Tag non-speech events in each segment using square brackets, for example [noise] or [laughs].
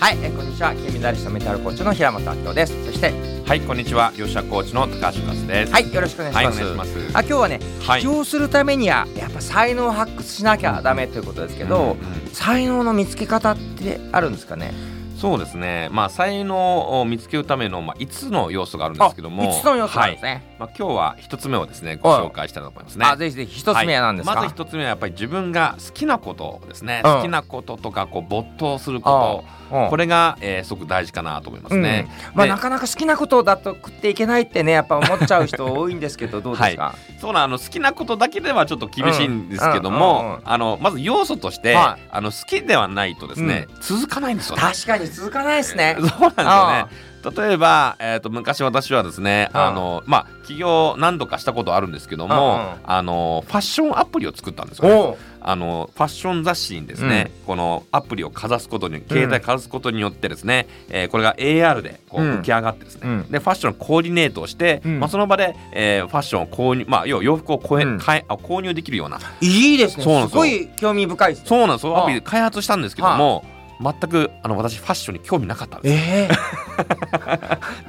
はい、えーこんにちは金メダリストメンタルコーチの平本明夫ですそしてはい、こんにちは。吉田コーチの高橋和です。はいよろしくお願いします,、願い。あ今日はねはい起業するためにはやっぱ才能を発掘しなきゃダメということですけど、うんうん才能の見つけ方ってあるんですかね？そうですね。まあ才能を見つけるためのまあ5つの要素があるんですけども、5つの要素なんですはい。ね、まあ今日は1つ目をですねご紹介したいと思いますね。あぜひぜひ一つ目は何ですか、はい。まず一つ目はやっぱり自分が好きなことですね。うん。好きなこととかこう没頭するこあと、うん。これが、えーすごく大事かなと思いますね。うん。まあ、でなかなか好きなことだと食っていけないってねやっぱ思っちゃう人多いんですけどどうですか、そうなんあの好きなことだけではちょっと厳しいんですけども、うんうんうんうん。あのまず要素として、はい。あの好きではないとですね、続かないんですよね。確かに続かないですね。[laughs] そうなんですよね。例えば、えー、と昔私はですね、うん。あのまあ起業何度かしたことあるんですけども、うんうん。あのファッションアプリを作ったんですよ、ね。あのファッション雑誌にですね、このアプリをかざすことに携帯かざすことによってですね、えーこれが AR でこううん。浮き上がってですね、うん。でファッションコーディネートをして、うん。まあ、その場で、えーファッションを購入まあ要は洋服をこえ、うん。買えあ購入できるような。いいですね。そうなんですごい興味深いですね。そうなんですアプリで開発したんですけども、全くあの私ファッションに興味なかったんです。ええ。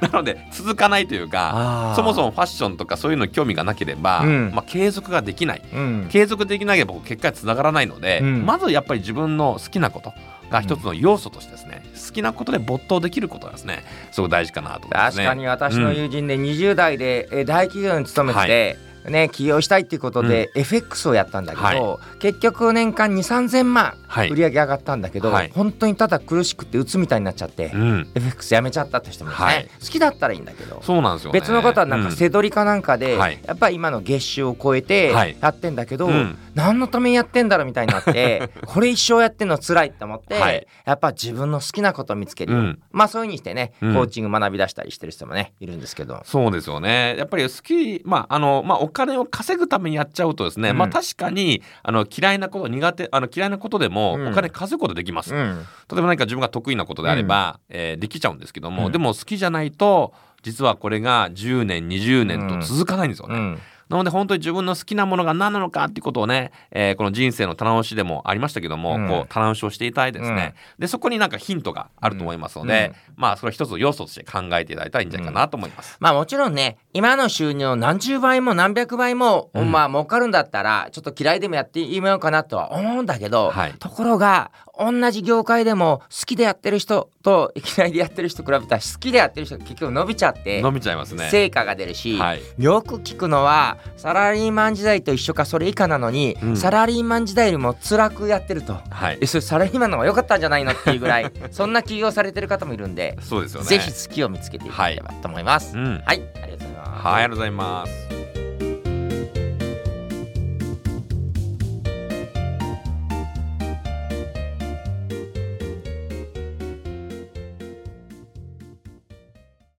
[laughs] なので続かないというかそもそもファッションとかそういうのに興味がなければ、うん。まあ、継続ができない。うん。継続できなければ結果につながらないので、うん。まずやっぱり自分の好きなことが一つの要素としてですね、好きなことで没頭できることがですねすごく大事かなと思いますね。確かに私の友人で20代でえー大企業に勤めてて、ね、起業したいっていうことで FX をやったんだけど、は結局年間2 3 0 0 0万はい。売り上げ上がったんだけど、はい。本当にただ苦しくて鬱みたいになっちゃって、うん、FX やめちゃったって人もね、はい。好きだったらいいんだけどそうなんですよ、ね。別の方はなんかうん。背取りかなんかで、はい。やっぱり今の月収を超えてはい。やってんだけど、うん。何のためにやってんだろうみたいになって [laughs] これ一生やってんの辛いって思って、はい。やっぱ自分の好きなことを見つける、うん。まあそういうふうにしてね、うん。コーチング学び出したりしてる人もねいるんですけど。そうですよね。やっぱり好き、まあ、あの、まあ、お金を稼ぐためにやっちゃうとですね、うん。まあ、確かに、あの、嫌いなこと、苦手、あの、嫌いなことでも、うん。お金稼ぐことできます。うん。例えば何か自分が得意なことであれば、えーできちゃうんですけども、うん。でも好きじゃないと、実はこれが10年、20年と続かないんですよね。うんなので本当に自分の好きなものが何なのかっていうことをね、えーこの人生の棚押しでもありましたけども、うん。こう棚押しをしていただいてですね、でそこになんかヒントがあると思いますので、まあそれは一つの要素として考えていただいたらいいんじゃないかなと思います。まあもちろんね今の収入を何十倍も何百倍も、うん。まあ儲かるんだったらちょっと嫌いでもやってみようかなとは思うんだけど、はい。ところが同じ業界でも好きでやってる人と嫌いでやってる人比べたら好きでやってる人が結局伸びちゃって伸びちゃいますね。成果が出るし、はい。よく聞くのはサラリーマン時代と一緒かそれ以下なのに、うんサラリーマン時代よりも辛くやってると。はいえ。それサラリーマンの方が良かったんじゃないのっていうぐらい [laughs] そんな起業されてる方もいるんで、そうですよね。ぜひ好きを見つけていただければと思います。うん。はい、ありがとうございます。はい、ありがとうございます。